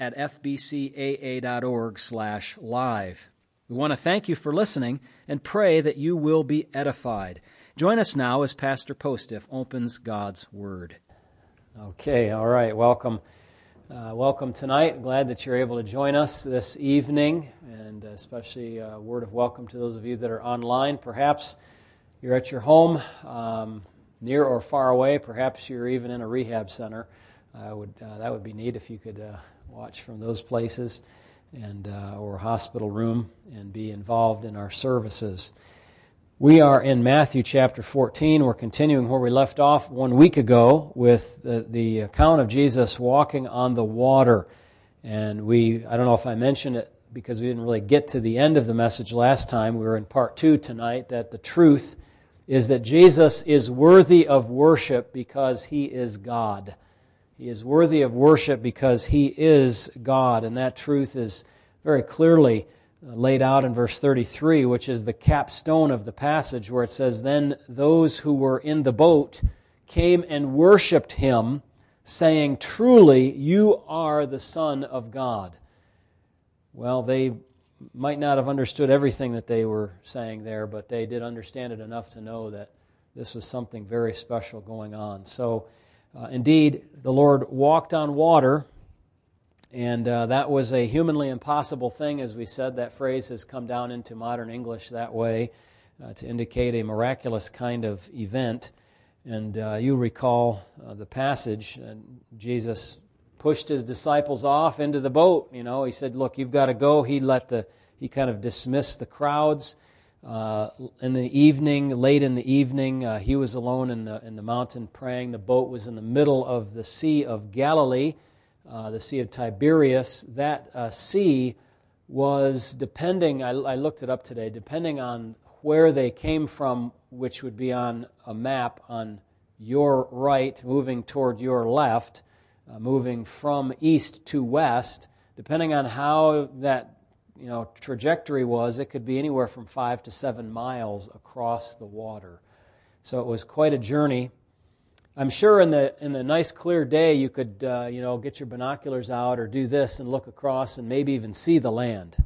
at fbcaa.org slash live. We want to thank you for listening and pray that you will be edified. Join us now as Pastor Postiff opens God's Word. Okay, all right, welcome. Uh, welcome tonight. Glad that you're able to join us this evening, and especially a word of welcome to those of you that are online. Perhaps you're at your home, um, near or far away. Perhaps you're even in a rehab center. I would, uh, that would be neat if you could uh, watch from those places and uh, or hospital room and be involved in our services. We are in Matthew chapter 14. We're continuing where we left off one week ago with the, the account of Jesus walking on the water. And we, I don't know if I mentioned it because we didn't really get to the end of the message last time. We were in part two tonight that the truth is that Jesus is worthy of worship because he is God. He is worthy of worship because he is God, and that truth is very clearly uh, laid out in verse 33, which is the capstone of the passage, where it says, Then those who were in the boat came and worshiped him, saying, Truly, you are the Son of God. Well, they might not have understood everything that they were saying there, but they did understand it enough to know that this was something very special going on. So, uh, indeed, the Lord walked on water, and uh, that was a humanly impossible thing, as we said. That phrase has come down into modern English that way uh, to indicate a miraculous kind of event. And uh, you recall uh, the passage, Jesus pushed his disciples off into the boat. You know, he said, "Look, you've got to go." He let the he kind of dismissed the crowds. Uh, in the evening, late in the evening, uh, he was alone in the, in the mountain praying. The boat was in the middle of the Sea of Galilee, uh, the Sea of Tiberias. That uh, sea was depending, I, I, looked it up today, depending on where they came from, which would be on a map on your right, moving toward your left, uh, moving from east to west, depending on how that you know, trajectory was, it could be anywhere from five to seven miles across the water. So it was quite a journey. I'm sure in the in the nice clear day you could uh, you know get your binoculars out or do this and look across and maybe even see the land.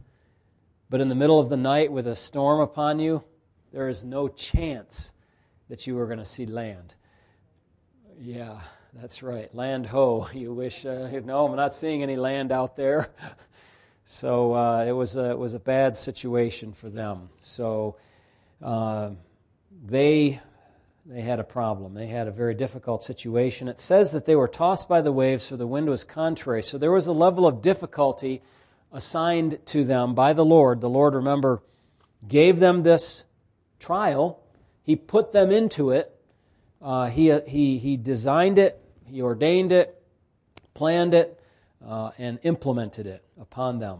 But in the middle of the night with a storm upon you, there is no chance that you are going to see land. Yeah, that's right. Land ho. You wish uh, no, I'm not seeing any land out there. So uh, it, was a, it was a bad situation for them. So uh, they, they had a problem. They had a very difficult situation. It says that they were tossed by the waves, for the wind was contrary. So there was a level of difficulty assigned to them by the Lord. The Lord, remember, gave them this trial. He put them into it. Uh, he, he, he designed it, he ordained it, planned it, uh, and implemented it upon them.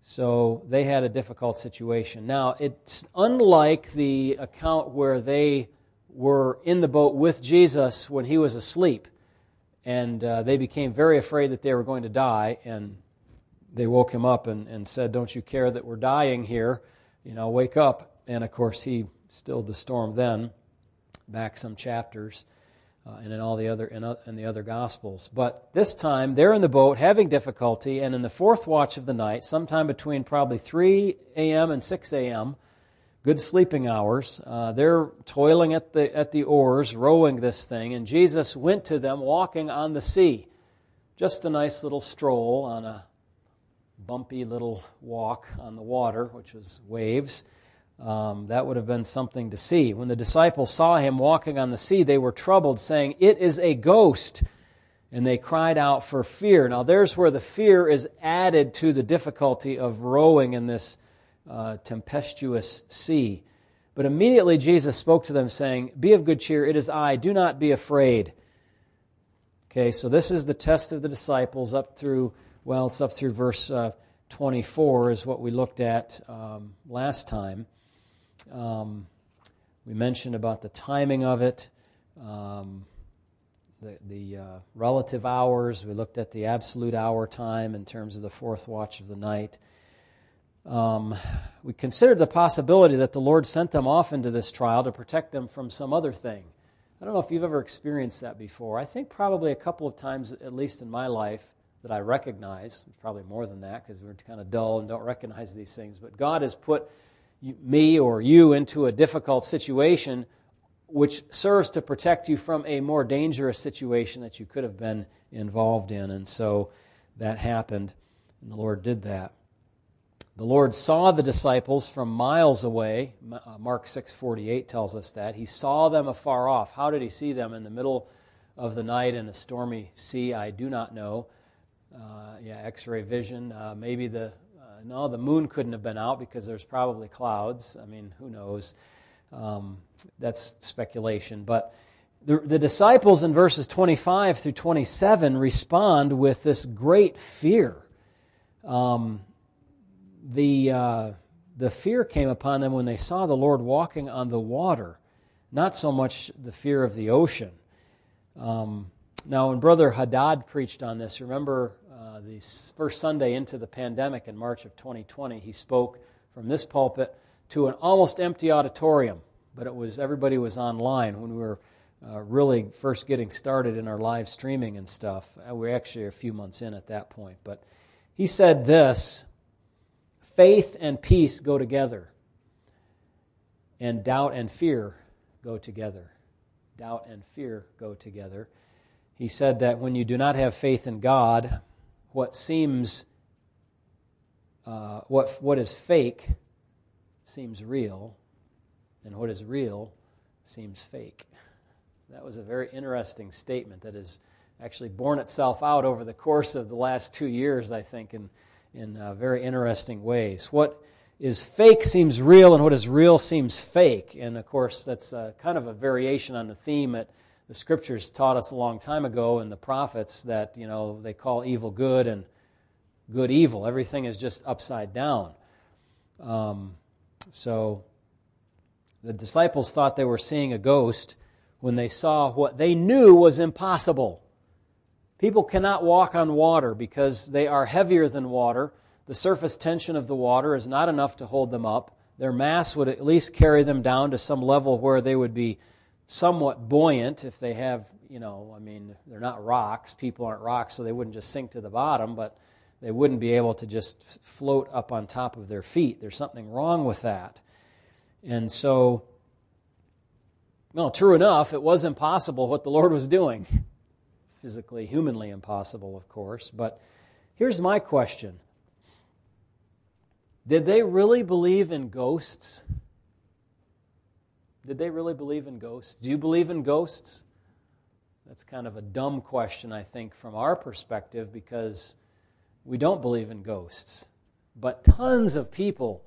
So they had a difficult situation. Now, it's unlike the account where they were in the boat with Jesus when he was asleep, and uh, they became very afraid that they were going to die, and they woke him up and, and said, Don't you care that we're dying here? You know, wake up. And of course, he stilled the storm then, back some chapters uh, and in all the other in, in the other gospels. But this time they're in the boat having difficulty, and in the fourth watch of the night, sometime between probably 3 a.m. and 6 a.m., good sleeping hours, uh, they're toiling at the at the oars, rowing this thing, and Jesus went to them walking on the sea. Just a nice little stroll on a bumpy little walk on the water, which was waves. Um, that would have been something to see. When the disciples saw him walking on the sea, they were troubled, saying, It is a ghost. And they cried out for fear. Now, there's where the fear is added to the difficulty of rowing in this uh, tempestuous sea. But immediately Jesus spoke to them, saying, Be of good cheer, it is I, do not be afraid. Okay, so this is the test of the disciples up through, well, it's up through verse uh, 24 is what we looked at um, last time. Um, we mentioned about the timing of it, um, the, the uh, relative hours. We looked at the absolute hour time in terms of the fourth watch of the night. Um, we considered the possibility that the Lord sent them off into this trial to protect them from some other thing. I don't know if you've ever experienced that before. I think probably a couple of times, at least in my life, that I recognize. Probably more than that because we're kind of dull and don't recognize these things. But God has put me or you into a difficult situation which serves to protect you from a more dangerous situation that you could have been involved in. And so that happened, and the Lord did that. The Lord saw the disciples from miles away. Uh, Mark 6:48 tells us that. He saw them afar off. How did he see them in the middle of the night in a stormy sea? I do not know. Uh, yeah, X-ray vision. Uh, maybe the no, the moon couldn't have been out because there's probably clouds. I mean, who knows? Um, that's speculation. But the, the disciples in verses 25 through 27 respond with this great fear. Um, the, uh, the fear came upon them when they saw the Lord walking on the water, not so much the fear of the ocean. Um, now, when Brother Haddad preached on this, remember uh, the first Sunday into the pandemic in March of 2020, he spoke from this pulpit to an almost empty auditorium, but it was everybody was online when we were uh, really first getting started in our live streaming and stuff. Uh, we we're actually a few months in at that point, but he said this faith and peace go together, and doubt and fear go together. Doubt and fear go together. He said that when you do not have faith in God, what seems, uh, what, what is fake seems real, and what is real seems fake. That was a very interesting statement that has actually borne itself out over the course of the last two years, I think, in, in uh, very interesting ways. What is fake seems real, and what is real seems fake. And of course, that's uh, kind of a variation on the theme that the scriptures taught us a long time ago and the prophets that, you know, they call evil good and good evil. Everything is just upside down. Um, so the disciples thought they were seeing a ghost when they saw what they knew was impossible. People cannot walk on water because they are heavier than water. The surface tension of the water is not enough to hold them up. Their mass would at least carry them down to some level where they would be somewhat buoyant if they have, you know, I mean, they're not rocks. People aren't rocks, so they wouldn't just sink to the bottom, but they wouldn't be able to just float up on top of their feet. There's something wrong with that. And so, well, true enough, it was impossible what the Lord was doing. Physically, humanly impossible, of course. But here's my question Did they really believe in ghosts? Did they really believe in ghosts? Do you believe in ghosts? That's kind of a dumb question, I think, from our perspective, because we don't believe in ghosts. But tons of people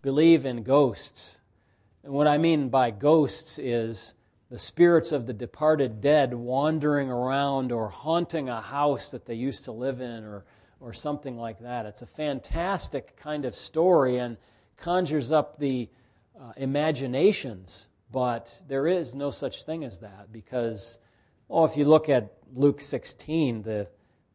believe in ghosts. And what I mean by ghosts is the spirits of the departed dead wandering around or haunting a house that they used to live in or, or something like that. It's a fantastic kind of story and conjures up the uh, imaginations but there is no such thing as that because, oh, if you look at Luke 16, the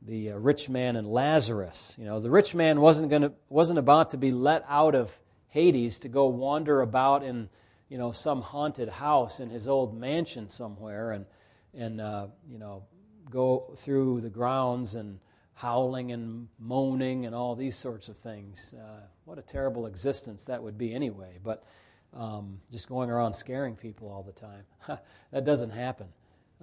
the uh, rich man and Lazarus, you know, the rich man wasn't going to wasn't about to be let out of Hades to go wander about in, you know, some haunted house in his old mansion somewhere and and uh, you know go through the grounds and howling and moaning and all these sorts of things. Uh, what a terrible existence that would be anyway. But um, just going around scaring people all the time. that doesn't happen.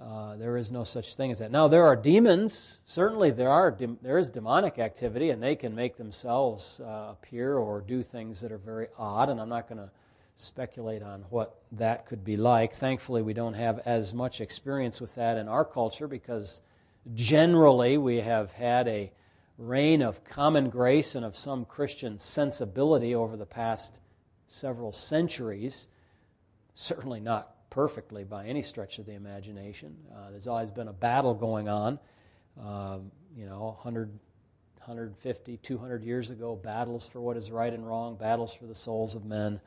Uh, there is no such thing as that. Now there are demons. Certainly there are. De- there is demonic activity, and they can make themselves uh, appear or do things that are very odd. And I'm not going to speculate on what that could be like. Thankfully, we don't have as much experience with that in our culture because generally we have had a reign of common grace and of some Christian sensibility over the past several centuries, certainly not perfectly by any stretch of the imagination. Uh, there's always been a battle going on, uh, you know, 100, 150, 200 years ago, battles for what is right and wrong, battles for the souls of men.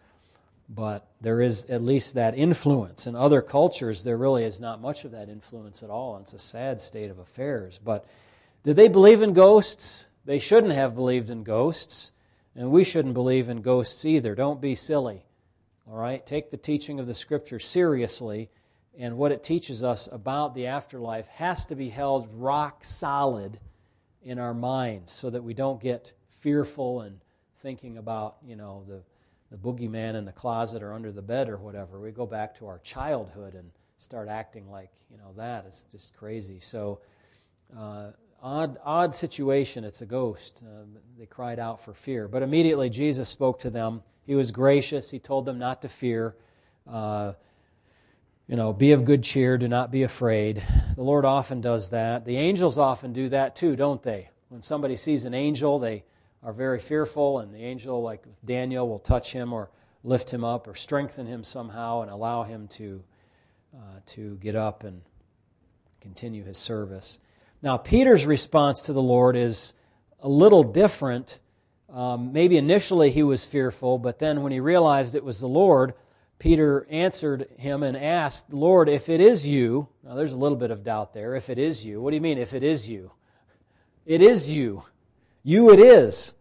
But there is at least that influence. In other cultures, there really is not much of that influence at all, and it's a sad state of affairs. But did they believe in ghosts? They shouldn't have believed in ghosts, and we shouldn't believe in ghosts either. Don't be silly. All right? Take the teaching of the Scripture seriously, and what it teaches us about the afterlife has to be held rock solid in our minds so that we don't get fearful and thinking about, you know, the the boogeyman in the closet or under the bed or whatever. We go back to our childhood and start acting like you know that. It's just crazy. So uh, odd odd situation. It's a ghost. Uh, they cried out for fear, but immediately Jesus spoke to them. He was gracious. He told them not to fear. Uh, you know, be of good cheer. Do not be afraid. The Lord often does that. The angels often do that too, don't they? When somebody sees an angel, they are very fearful, and the angel, like with Daniel, will touch him or lift him up or strengthen him somehow and allow him to, uh, to get up and continue his service. Now, Peter's response to the Lord is a little different. Um, maybe initially he was fearful, but then when he realized it was the Lord, Peter answered him and asked, Lord, if it is you, now there's a little bit of doubt there. If it is you, what do you mean, if it is you? It is you. You it is.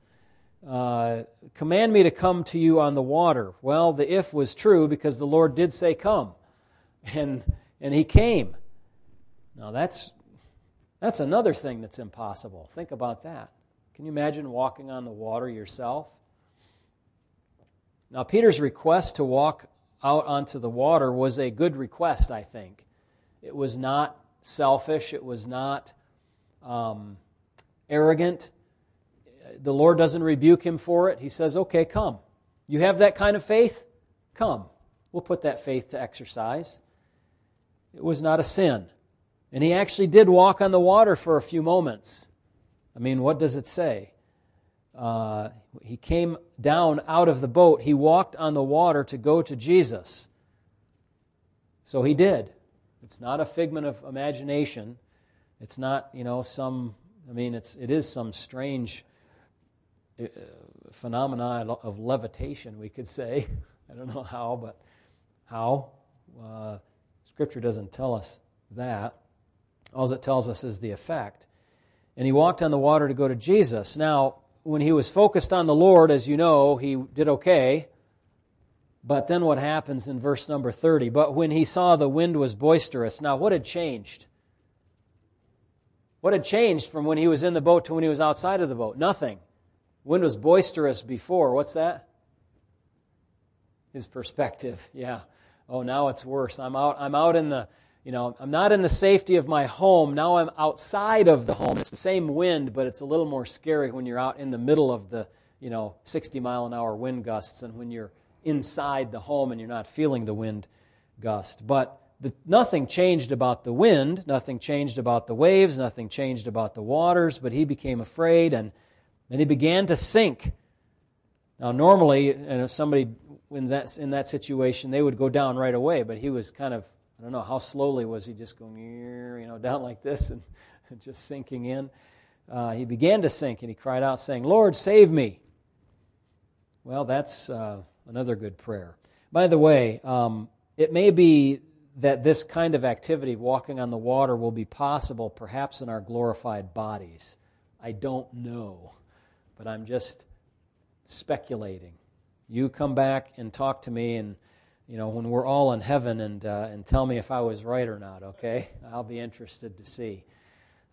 Uh, command me to come to you on the water. Well, the if was true because the Lord did say, Come. And, and he came. Now, that's, that's another thing that's impossible. Think about that. Can you imagine walking on the water yourself? Now, Peter's request to walk out onto the water was a good request, I think. It was not selfish, it was not um, arrogant the Lord doesn't rebuke him for it. He says, okay, come. You have that kind of faith? Come. We'll put that faith to exercise. It was not a sin. And he actually did walk on the water for a few moments. I mean, what does it say? Uh, he came down out of the boat. He walked on the water to go to Jesus. So he did. It's not a figment of imagination. It's not, you know, some, I mean, it's, it is some strange uh, phenomena of levitation, we could say. I don't know how, but how. Uh, scripture doesn't tell us that. All it tells us is the effect. And he walked on the water to go to Jesus. Now, when he was focused on the Lord, as you know, he did okay. But then what happens in verse number 30? But when he saw the wind was boisterous. Now, what had changed? What had changed from when he was in the boat to when he was outside of the boat? Nothing. Wind was boisterous before. What's that? His perspective. Yeah. Oh, now it's worse. I'm out. I'm out in the. You know, I'm not in the safety of my home. Now I'm outside of the home. It's the same wind, but it's a little more scary when you're out in the middle of the, you know, 60 mile an hour wind gusts and when you're inside the home and you're not feeling the wind gust. But the, nothing changed about the wind, nothing changed about the waves, nothing changed about the waters, but he became afraid and and he began to sink. Now, normally, and if somebody in that, in that situation, they would go down right away, but he was kind of, I don't know, how slowly was he just going, you know, down like this and just sinking in? Uh, he began to sink and he cried out, saying, Lord, save me. Well, that's uh, another good prayer. By the way, um, it may be that this kind of activity, walking on the water, will be possible perhaps in our glorified bodies. I don't know but I'm just speculating. You come back and talk to me, and you know when we're all in heaven, and uh, and tell me if I was right or not. Okay, I'll be interested to see.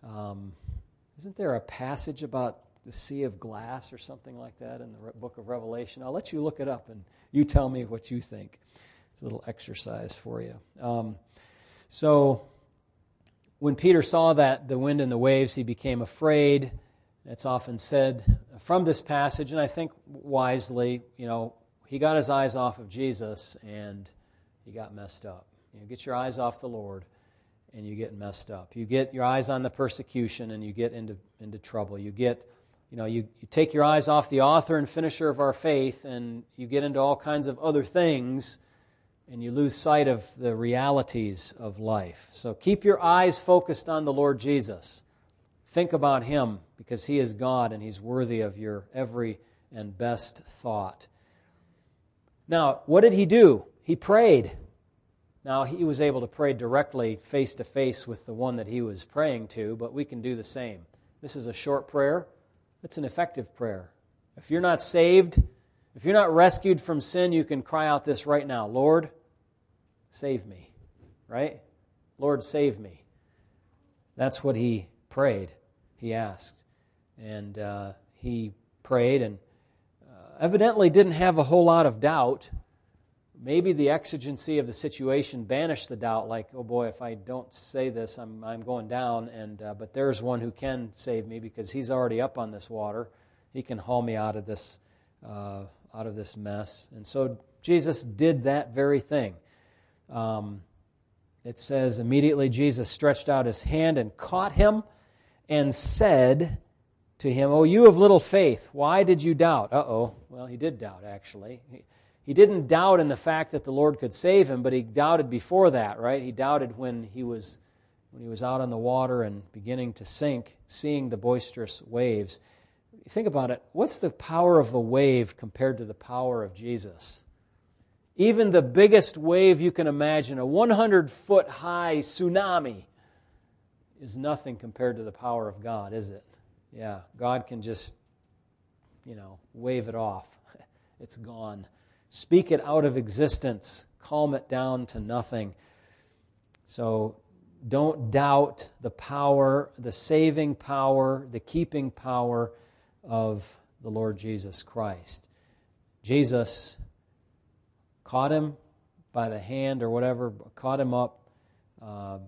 Um, isn't there a passage about the sea of glass or something like that in the book of Revelation? I'll let you look it up, and you tell me what you think. It's a little exercise for you. Um, so when Peter saw that the wind and the waves, he became afraid. It's often said from this passage, and I think wisely, you know, he got his eyes off of Jesus and he got messed up. You know, get your eyes off the Lord and you get messed up. You get your eyes on the persecution and you get into, into trouble. You get, you know, you, you take your eyes off the author and finisher of our faith and you get into all kinds of other things and you lose sight of the realities of life. So keep your eyes focused on the Lord Jesus. Think about him because he is God and he's worthy of your every and best thought. Now, what did he do? He prayed. Now, he was able to pray directly face to face with the one that he was praying to, but we can do the same. This is a short prayer, it's an effective prayer. If you're not saved, if you're not rescued from sin, you can cry out this right now Lord, save me. Right? Lord, save me. That's what he prayed, he asked. And uh, he prayed and evidently didn't have a whole lot of doubt. Maybe the exigency of the situation banished the doubt like oh boy if i don't say this i'm, I'm going down and uh, but there's one who can save me because he's already up on this water. He can haul me out of this uh, out of this mess. And so jesus did that very thing. Um, it says immediately jesus stretched out his hand and caught him and said to him oh you of little faith why did you doubt uh-oh well he did doubt actually he, he didn't doubt in the fact that the Lord could save him, but he doubted before that, right? He doubted when he was when he was out on the water and beginning to sink, seeing the boisterous waves. Think about it. What's the power of a wave compared to the power of Jesus? Even the biggest wave you can imagine, a 100 foot high tsunami, is nothing compared to the power of God, is it? Yeah, God can just, you know, wave it off. It's gone. Speak it out of existence, calm it down to nothing. So don't doubt the power, the saving power, the keeping power of the Lord Jesus Christ. Jesus caught him by the hand or whatever, caught him up, uh,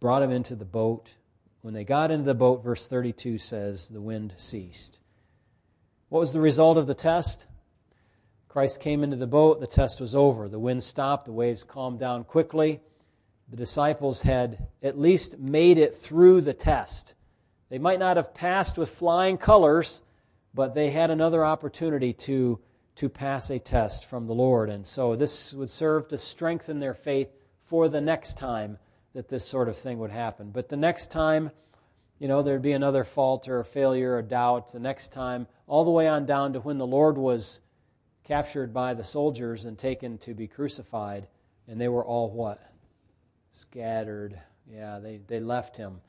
brought him into the boat. When they got into the boat, verse 32 says, the wind ceased. What was the result of the test? Christ came into the boat, the test was over. The wind stopped, the waves calmed down quickly. The disciples had at least made it through the test. They might not have passed with flying colors, but they had another opportunity to, to pass a test from the Lord. And so this would serve to strengthen their faith for the next time that this sort of thing would happen. But the next time, you know, there'd be another fault or a failure or doubt. The next time, all the way on down to when the Lord was captured by the soldiers and taken to be crucified, and they were all what? Scattered. Yeah, they, they left him.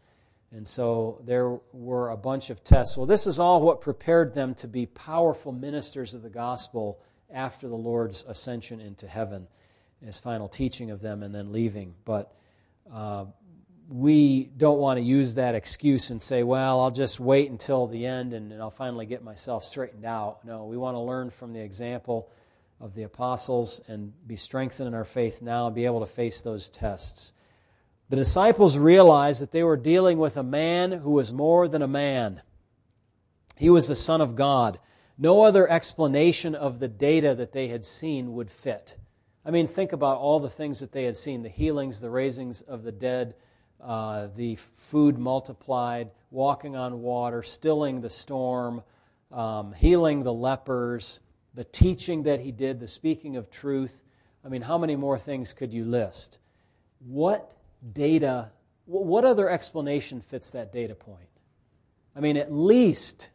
And so there were a bunch of tests. Well, this is all what prepared them to be powerful ministers of the gospel after the Lord's ascension into heaven, his final teaching of them, and then leaving. But uh, we don't want to use that excuse and say, well, I'll just wait until the end and, and, I'll finally get myself straightened out. No, we want to learn from the example of the apostles and be strengthened in our faith now and be able to face those tests. The disciples realized that they were dealing with a man who was more than a man. He was the Son of God. No other explanation of the data that they had seen would fit. I mean, think about all the things that they had seen the healings, the raisings of the dead uh, the food multiplied, walking on water, stilling the storm, um, healing the lepers, the teaching that he did, the speaking of truth. I mean, how many more things could you list? What data, what other explanation fits that data point? I mean, at least,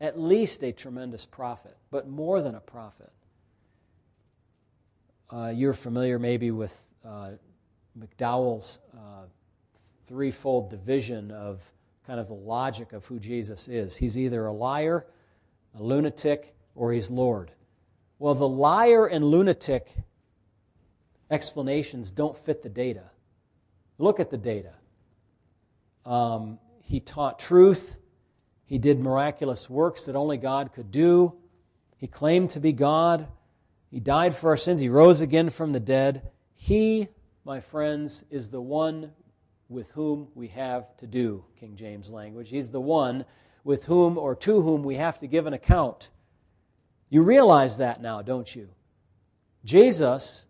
at least a tremendous prophet, but more than a prophet. Uh, you're familiar maybe with uh, McDowell's uh, threefold division of kind of the logic of who Jesus is. He's either a liar, a lunatic, or he's Lord. Well, the liar and lunatic explanations don't fit the data. Look at the data. Um, he taught truth. He did miraculous works that only God could do. He claimed to be God. He died for our sins. He rose again from the dead. He, my friends, is the one with whom we have to do, King James language. He's the one with whom or to whom we have to give an account. You realize that now, don't you? Jesus,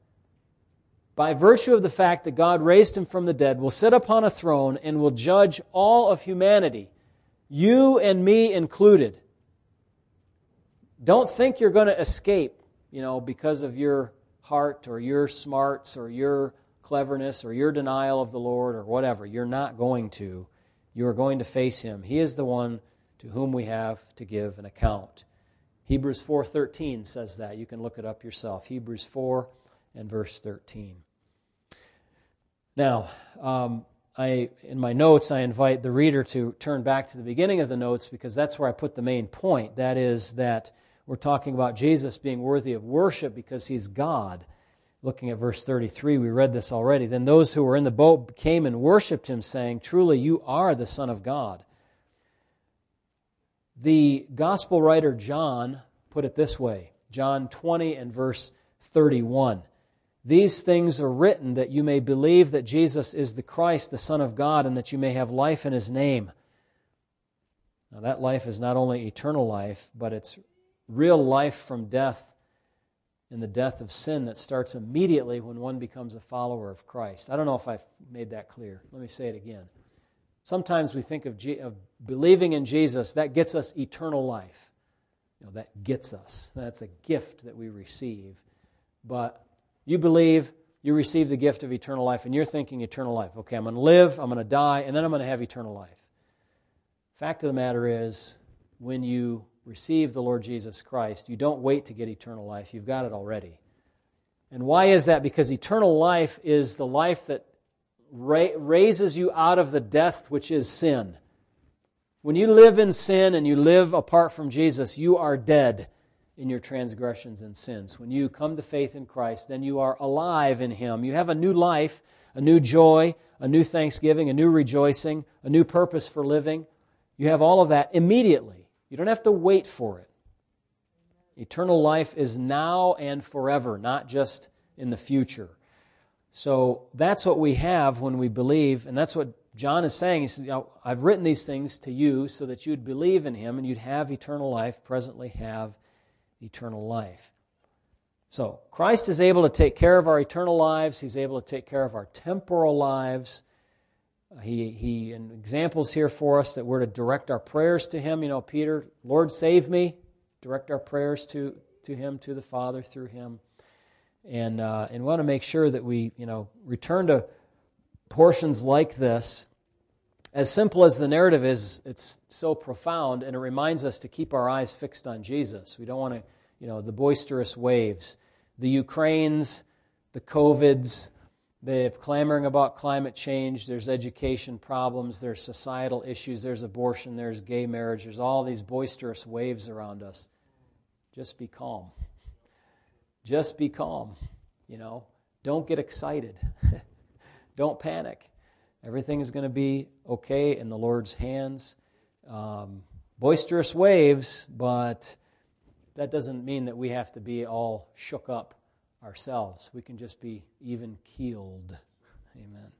by virtue of the fact that God raised him from the dead, will sit upon a throne and will judge all of humanity, you and me included. Don't think you're going to escape, you know, because of your heart or your smarts or your cleverness or your denial of the Lord or whatever. You're not going to. You are going to face him. He is the one to whom we have to give an account. Hebrews 4:13 says that. You can look it up yourself. Hebrews 4 and verse 13. Now, um, I, in my notes, I invite the reader to turn back to the beginning of the notes because that's where I put the main point. That is that we're talking about Jesus being worthy of worship because he's God. Looking at verse 33, we read this already. Then those who were in the boat came and worshiped him, saying, Truly, you are the Son of God. The gospel writer John put it this way John 20 and verse 31. These things are written that you may believe that Jesus is the Christ, the Son of God, and that you may have life in his name. Now, that life is not only eternal life, but it's real life from death and the death of sin that starts immediately when one becomes a follower of Christ. I don't know if I've made that clear. Let me say it again. Sometimes we think of, G- of believing in Jesus, that gets us eternal life. You know, that gets us. That's a gift that we receive. But you believe, you receive the gift of eternal life, and you're thinking eternal life. Okay, I'm going to live, I'm going to die, and then I'm going to have eternal life. Fact of the matter is, when you receive the Lord Jesus Christ, you don't wait to get eternal life. You've got it already. And why is that? Because eternal life is the life that ra- raises you out of the death which is sin. When you live in sin and you live apart from Jesus, you are dead in your transgressions and sins. When you come to faith in Christ, then you are alive in Him. You have a new life, a new joy, a new thanksgiving, a new rejoicing, a new purpose for living. You have all of that immediately. You don't have to wait for it. Eternal life is now and forever, not just in the future. So that's what we have when we believe, and that's what John is saying. He says, I've written these things to you so that you'd believe in him and you'd have eternal life, presently have eternal life. So Christ is able to take care of our eternal lives, he's able to take care of our temporal lives. He, he in examples here for us that we're to direct our prayers to Him. You know, Peter, Lord, save me. Direct our prayers to, to Him, to the Father through Him. And, uh, and want to make sure that we, you know, return to portions like this. As simple as the narrative is, it's so profound, and it reminds us to keep our eyes fixed on Jesus. We don't want to, you know, the boisterous waves, the Ukraines, the COVIDs, they're clamoring about climate change. There's education problems. There's societal issues. There's abortion. There's gay marriage. There's all these boisterous waves around us. Just be calm. Just be calm. You know, don't get excited. don't panic. Everything is going to be okay in the Lord's hands. Um, boisterous waves, but that doesn't mean that we have to be all shook up ourselves. We can just be even keeled. Amen.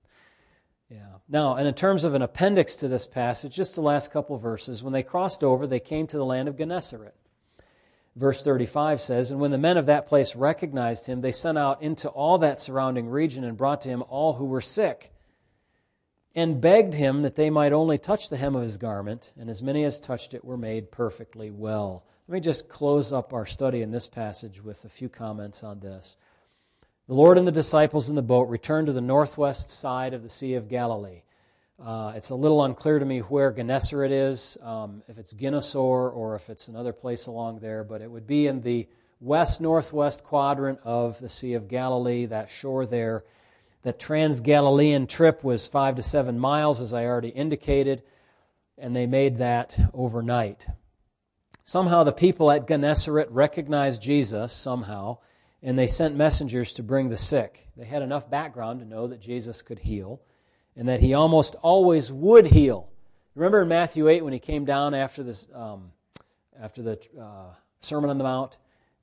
Yeah. Now, and in terms of an appendix to this passage, just the last couple verses, when they crossed over, they came to the land of Gennesaret. Verse 35 says, And when the men of that place recognized him, they sent out into all that surrounding region and brought to him all who were sick, and begged him that they might only touch the hem of his garment, and as many as touched it were made perfectly well. Let me just close up our study in this passage with a few comments on this. The Lord and the disciples in the boat returned to the northwest side of the Sea of Galilee. Uh, it's a little unclear to me where Gennesaret is, um, if it's Gennesar or if it's another place along there, but it would be in the west northwest quadrant of the Sea of Galilee, that shore there. That trans Galilean trip was five to seven miles, as I already indicated, and they made that overnight. Somehow the people at Gennesaret recognized Jesus, somehow, and they sent messengers to bring the sick. They had enough background to know that Jesus could heal and that he almost always would heal. Remember in Matthew 8 when he came down after, this, um, after the uh, Sermon on the Mount,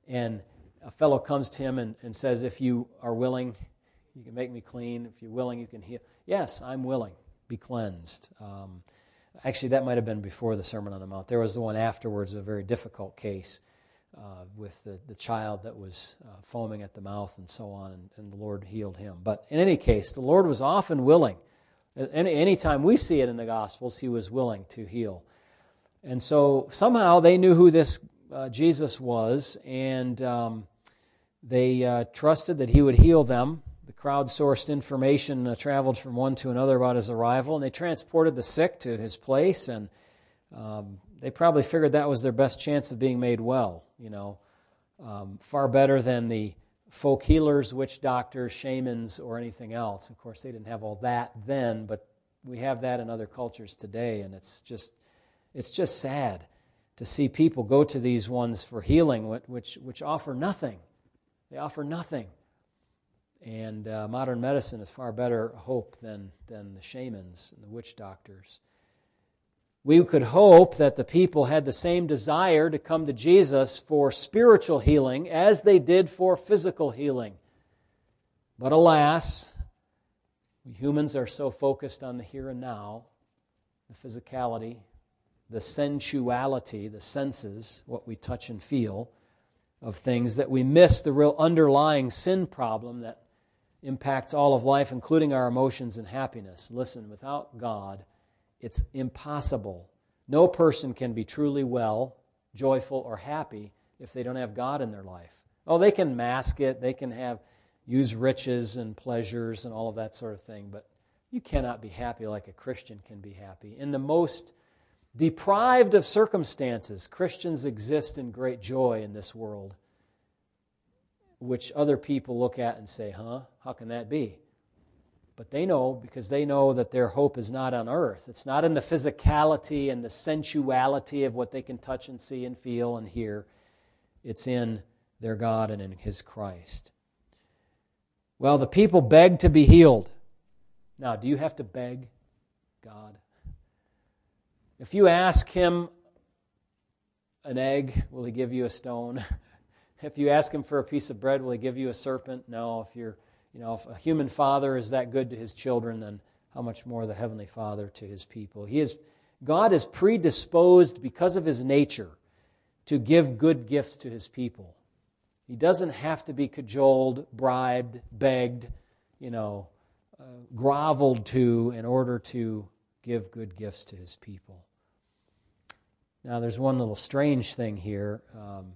and a fellow comes to him and, and says, If you are willing, you can make me clean. If you're willing, you can heal. Yes, I'm willing. Be cleansed. Um, Actually, that might have been before the Sermon on the Mount. There was the one afterwards, a very difficult case uh, with the, the child that was uh, foaming at the mouth and so on, and, and, the Lord healed him. But in any case, the Lord was often willing. Any anytime we see it in the Gospels, he was willing to heal. And so somehow they knew who this uh, Jesus was, and um, they uh, trusted that he would heal them. The crowdsourced information uh, traveled from one to another about his arrival, and they transported the sick to his place, and um, they probably figured that was their best chance of being made well. You know, um, far better than the folk healers, witch doctors, shamans, or anything else. Of course, they didn't have all that then, but we have that in other cultures today, and it's just it's just sad to see people go to these ones for healing, which which offer nothing. They offer nothing. And uh, modern medicine is far better hope than, than the shamans and the witch doctors. We could hope that the people had the same desire to come to Jesus for spiritual healing as they did for physical healing. But alas, we humans are so focused on the here and now, the physicality, the sensuality, the senses, what we touch and feel of things, that we miss the real underlying sin problem that impacts all of life, including our emotions and happiness. Listen, without God, it's impossible. No person can be truly well, joyful, or happy if they don't have God in their life. Oh, they can mask it, they can have use riches and pleasures and all of that sort of thing, but you cannot be happy like a Christian can be happy. In the most deprived of circumstances, Christians exist in great joy in this world which other people look at and say, huh, how can that be? But they know because they know that their hope is not on earth. It's not in the physicality and the sensuality of what they can touch and see and feel and hear. It's in their God and in His Christ. Well, the people begged to be healed. Now, do you have to beg God? If you ask Him an egg, will He give you a stone? If you ask him for a piece of bread, will he give you a serpent? No. If you're, you know, if a human father is that good to his children, then how much more the heavenly Father to his people? He is God is predisposed because of his nature to give good gifts to his people. He doesn't have to be cajoled, bribed, begged, you know, uh, groveled to in order to give good gifts to his people. Now, there's one little strange thing here. Um,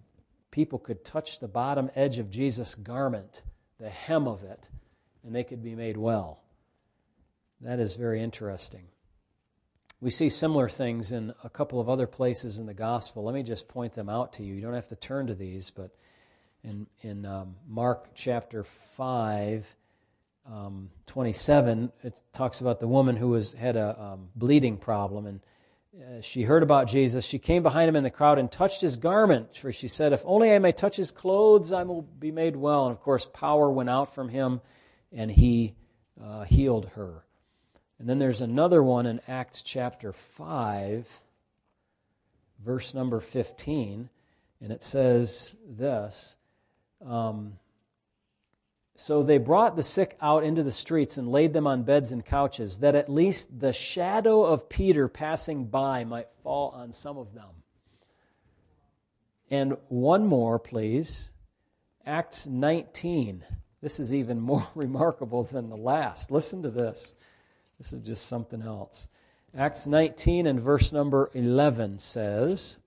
people could touch the bottom edge of Jesus' garment, the hem of it, and they could be made well. That is very interesting. We see similar things in a couple of other places in the gospel. Let me just point them out to you. You don't have to turn to these, but in, in um, Mark chapter 5, um, 27, it talks about the woman who was, had a um, bleeding problem, and she heard about Jesus. She came behind him in the crowd and touched his garment, for she said, If only I may touch his clothes, I will be made well. And of course, power went out from him, and he uh, healed her. And then there's another one in Acts chapter 5, verse number 15, and it says this. Um, so they brought the sick out into the streets and laid them on beds and couches, that at least the shadow of Peter passing by might fall on some of them. And one more, please. Acts 19. This is even more remarkable than the last. Listen to this. This is just something else. Acts 19 and verse number 11 says,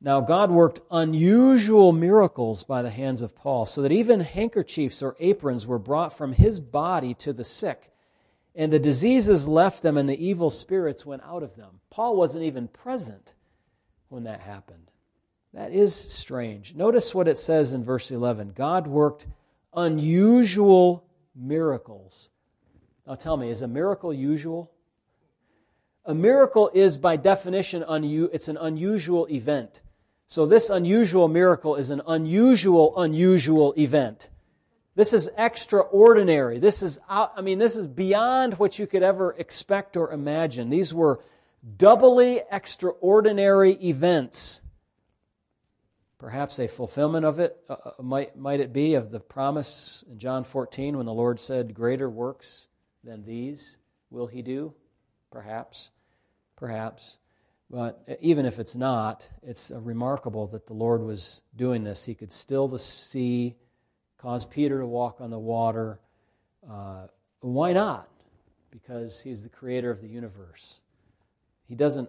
now, God worked unusual miracles by the hands of Paul, so that even handkerchiefs or aprons were brought from his body to the sick, and the diseases left them, and the evil spirits went out of them. Paul wasn't even present when that happened. That is strange. Notice what it says in verse 11 God worked unusual miracles. Now, tell me, is a miracle usual? A miracle is, by definition, unu- it's an unusual event. So, this unusual miracle is an unusual, unusual event. This is extraordinary. This is, I mean, this is beyond what you could ever expect or imagine. These were doubly extraordinary events. Perhaps a fulfillment of it uh, uh might, might it be of the promise in John 14 when the Lord said, Greater works than these will he do? Perhaps. Perhaps. But even if it's not, it's remarkable that the Lord was doing this. He could still the sea, cause Peter to walk on the water. Uh, why not? Because he's the creator of the universe. He doesn't,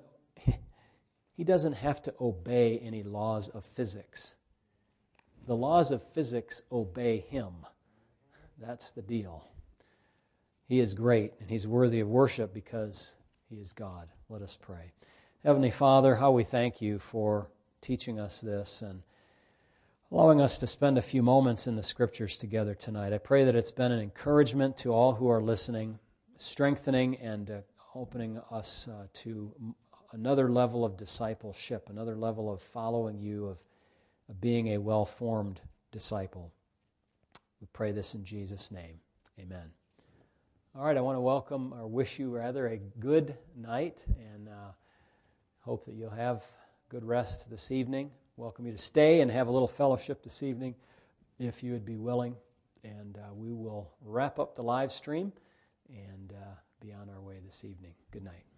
he doesn't have to obey any laws of physics. The laws of physics obey him. That's the deal. He is great, and He's worthy of worship because He is God. Let us pray. Heavenly Father, how we thank you for teaching us this and allowing us to spend a few moments in the Scriptures together tonight. I pray that it's been an encouragement to all who are listening, strengthening and uh, opening us uh, to another level of discipleship, another level of following you, of, of being a well formed disciple. We pray this in Jesus' name. Amen. All right, I want to welcome, or wish you rather, a good night and uh, hope that you'll have good rest this evening. Welcome you to stay and have a little fellowship this evening if you would be willing. And uh, we will wrap up the live stream and uh, be on our way this evening. Good night.